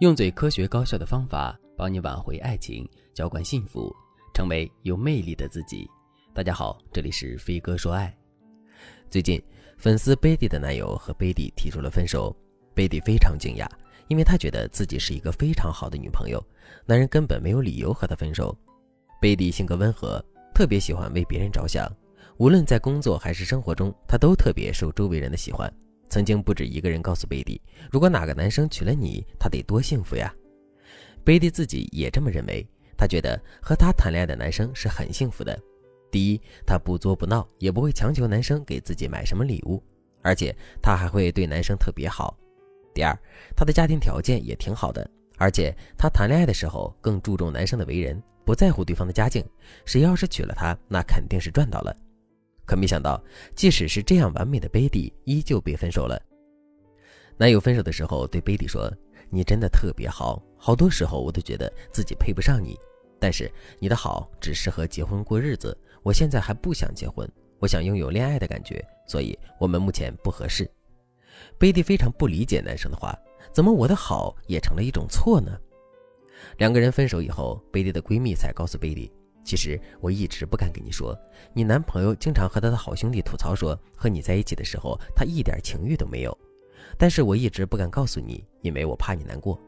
用最科学高效的方法帮你挽回爱情，浇灌幸福，成为有魅力的自己。大家好，这里是飞哥说爱。最近，粉丝贝蒂的男友和贝蒂提出了分手，贝蒂非常惊讶，因为她觉得自己是一个非常好的女朋友，男人根本没有理由和她分手。贝蒂性格温和，特别喜欢为别人着想，无论在工作还是生活中，她都特别受周围人的喜欢。曾经不止一个人告诉贝蒂，如果哪个男生娶了你，他得多幸福呀。贝蒂自己也这么认为，她觉得和她谈恋爱的男生是很幸福的。第一，她不作不闹，也不会强求男生给自己买什么礼物，而且她还会对男生特别好。第二，她的家庭条件也挺好的，而且她谈恋爱的时候更注重男生的为人，不在乎对方的家境。谁要是娶了她，那肯定是赚到了。可没想到，即使是这样完美的贝蒂，依旧被分手了。男友分手的时候对贝蒂说：“你真的特别好，好多时候我都觉得自己配不上你。但是你的好只适合结婚过日子，我现在还不想结婚，我想拥有恋爱的感觉，所以我们目前不合适。”贝蒂非常不理解男生的话，怎么我的好也成了一种错呢？两个人分手以后，贝蒂的闺蜜才告诉贝蒂。其实我一直不敢跟你说，你男朋友经常和他的好兄弟吐槽说，和你在一起的时候他一点情欲都没有。但是我一直不敢告诉你，因为我怕你难过。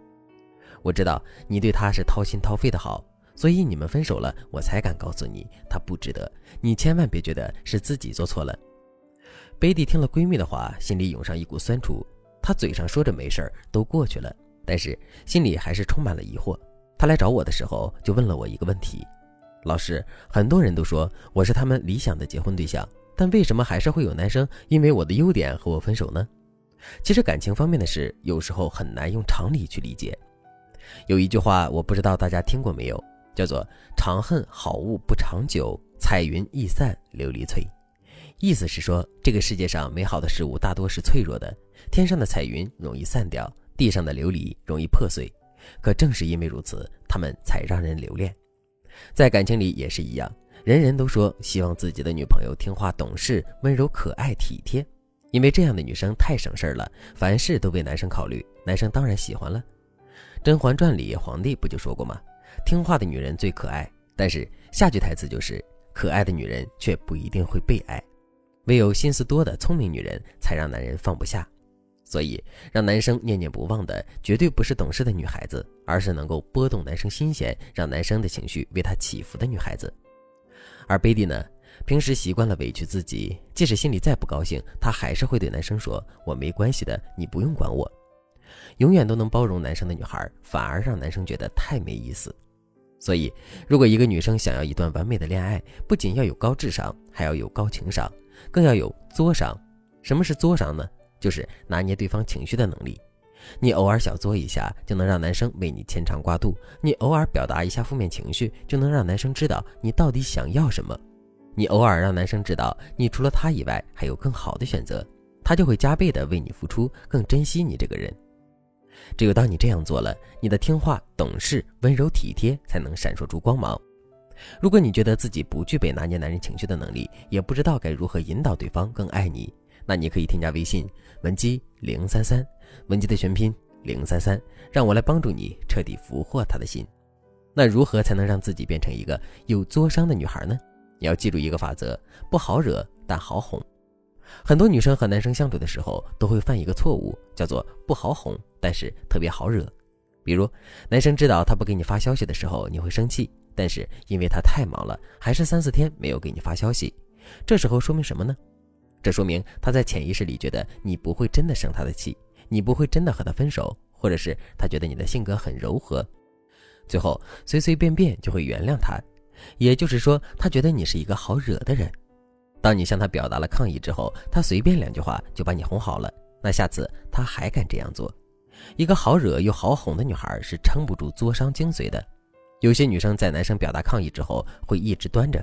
我知道你对他是掏心掏肺的好，所以你们分手了，我才敢告诉你他不值得。你千万别觉得是自己做错了。贝蒂听了闺蜜的话，心里涌上一股酸楚。她嘴上说着没事儿，都过去了，但是心里还是充满了疑惑。她来找我的时候，就问了我一个问题。老师，很多人都说我是他们理想的结婚对象，但为什么还是会有男生因为我的优点和我分手呢？其实感情方面的事，有时候很难用常理去理解。有一句话，我不知道大家听过没有，叫做“长恨好物不长久，彩云易散琉璃脆”。意思是说，这个世界上美好的事物大多是脆弱的，天上的彩云容易散掉，地上的琉璃容易破碎。可正是因为如此，他们才让人留恋。在感情里也是一样，人人都说希望自己的女朋友听话懂事、温柔可爱、体贴，因为这样的女生太省事儿了，凡事都为男生考虑，男生当然喜欢了。《甄嬛传》里皇帝不就说过吗？听话的女人最可爱，但是下句台词就是可爱的女人却不一定会被爱，唯有心思多的聪明女人才让男人放不下。所以，让男生念念不忘的绝对不是懂事的女孩子，而是能够拨动男生心弦，让男生的情绪为他起伏的女孩子。而贝蒂呢，平时习惯了委屈自己，即使心里再不高兴，她还是会对男生说：“我没关系的，你不用管我。”永远都能包容男生的女孩，反而让男生觉得太没意思。所以，如果一个女生想要一段完美的恋爱，不仅要有高智商，还要有高情商，更要有作商。什么是作商呢？就是拿捏对方情绪的能力，你偶尔小作一下，就能让男生为你牵肠挂肚；你偶尔表达一下负面情绪，就能让男生知道你到底想要什么；你偶尔让男生知道你除了他以外还有更好的选择，他就会加倍的为你付出，更珍惜你这个人。只有当你这样做了，你的听话、懂事、温柔体贴才能闪烁出光芒。如果你觉得自己不具备拿捏男人情绪的能力，也不知道该如何引导对方更爱你。那你可以添加微信文姬零三三，文姬的全拼零三三，让我来帮助你彻底俘获他的心。那如何才能让自己变成一个有作伤的女孩呢？你要记住一个法则：不好惹，但好哄。很多女生和男生相处的时候都会犯一个错误，叫做不好哄，但是特别好惹。比如，男生知道他不给你发消息的时候，你会生气，但是因为他太忙了，还是三四天没有给你发消息。这时候说明什么呢？这说明他在潜意识里觉得你不会真的生他的气，你不会真的和他分手，或者是他觉得你的性格很柔和，最后随随便便就会原谅他。也就是说，他觉得你是一个好惹的人。当你向他表达了抗议之后，他随便两句话就把你哄好了，那下次他还敢这样做？一个好惹又好哄的女孩是撑不住作伤精髓的。有些女生在男生表达抗议之后，会一直端着。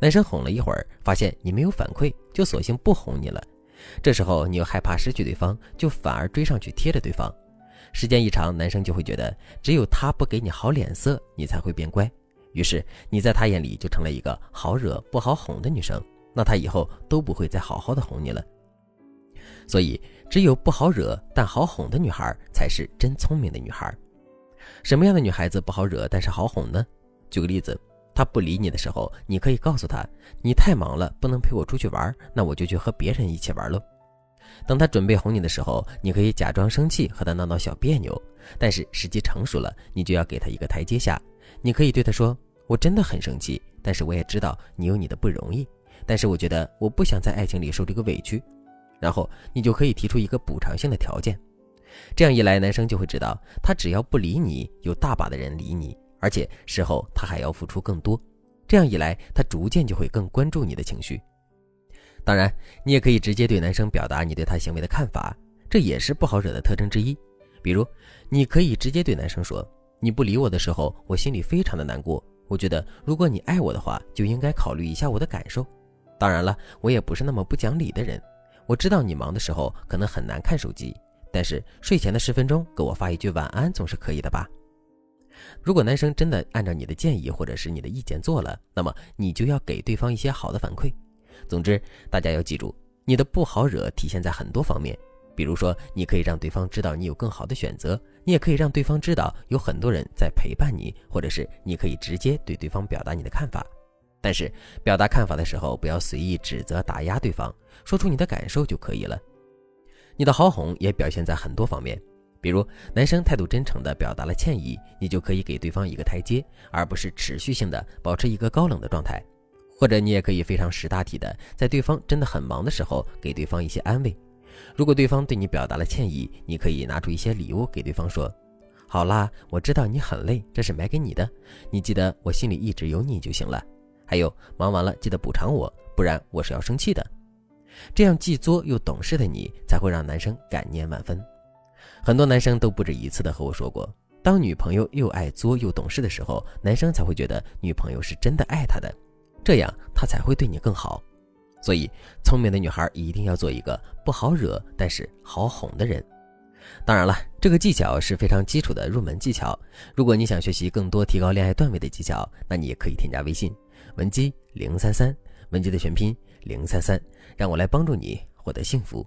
男生哄了一会儿，发现你没有反馈，就索性不哄你了。这时候你又害怕失去对方，就反而追上去贴着对方。时间一长，男生就会觉得只有他不给你好脸色，你才会变乖。于是你在他眼里就成了一个好惹不好哄的女生，那他以后都不会再好好的哄你了。所以，只有不好惹但好哄的女孩才是真聪明的女孩。什么样的女孩子不好惹，但是好哄呢？举个例子，他不理你的时候，你可以告诉他：“你太忙了，不能陪我出去玩，那我就去和别人一起玩喽。”等他准备哄你的时候，你可以假装生气和他闹闹小别扭，但是时机成熟了，你就要给他一个台阶下。你可以对他说：“我真的很生气，但是我也知道你有你的不容易，但是我觉得我不想在爱情里受这个委屈。”然后你就可以提出一个补偿性的条件。这样一来，男生就会知道，他只要不理你，有大把的人理你，而且事后他还要付出更多。这样一来，他逐渐就会更关注你的情绪。当然，你也可以直接对男生表达你对他行为的看法，这也是不好惹的特征之一。比如，你可以直接对男生说：“你不理我的时候，我心里非常的难过。我觉得，如果你爱我的话，就应该考虑一下我的感受。当然了，我也不是那么不讲理的人。我知道你忙的时候可能很难看手机。”但是睡前的十分钟给我发一句晚安总是可以的吧？如果男生真的按照你的建议或者是你的意见做了，那么你就要给对方一些好的反馈。总之，大家要记住，你的不好惹体现在很多方面。比如说，你可以让对方知道你有更好的选择，你也可以让对方知道有很多人在陪伴你，或者是你可以直接对对方表达你的看法。但是，表达看法的时候不要随意指责打压对方，说出你的感受就可以了。你的好哄也表现在很多方面，比如男生态度真诚地表达了歉意，你就可以给对方一个台阶，而不是持续性的保持一个高冷的状态。或者你也可以非常识大体的，在对方真的很忙的时候，给对方一些安慰。如果对方对你表达了歉意，你可以拿出一些礼物给对方说：“好啦，我知道你很累，这是买给你的，你记得我心里一直有你就行了。还有，忙完了记得补偿我，不然我是要生气的。”这样既作又懂事的你，才会让男生感念万分。很多男生都不止一次的和我说过，当女朋友又爱作又懂事的时候，男生才会觉得女朋友是真的爱他的，这样他才会对你更好。所以，聪明的女孩一定要做一个不好惹但是好哄的人。当然了，这个技巧是非常基础的入门技巧。如果你想学习更多提高恋爱段位的技巧，那你也可以添加微信文姬零三三，文姬的全拼。零三三，让我来帮助你获得幸福。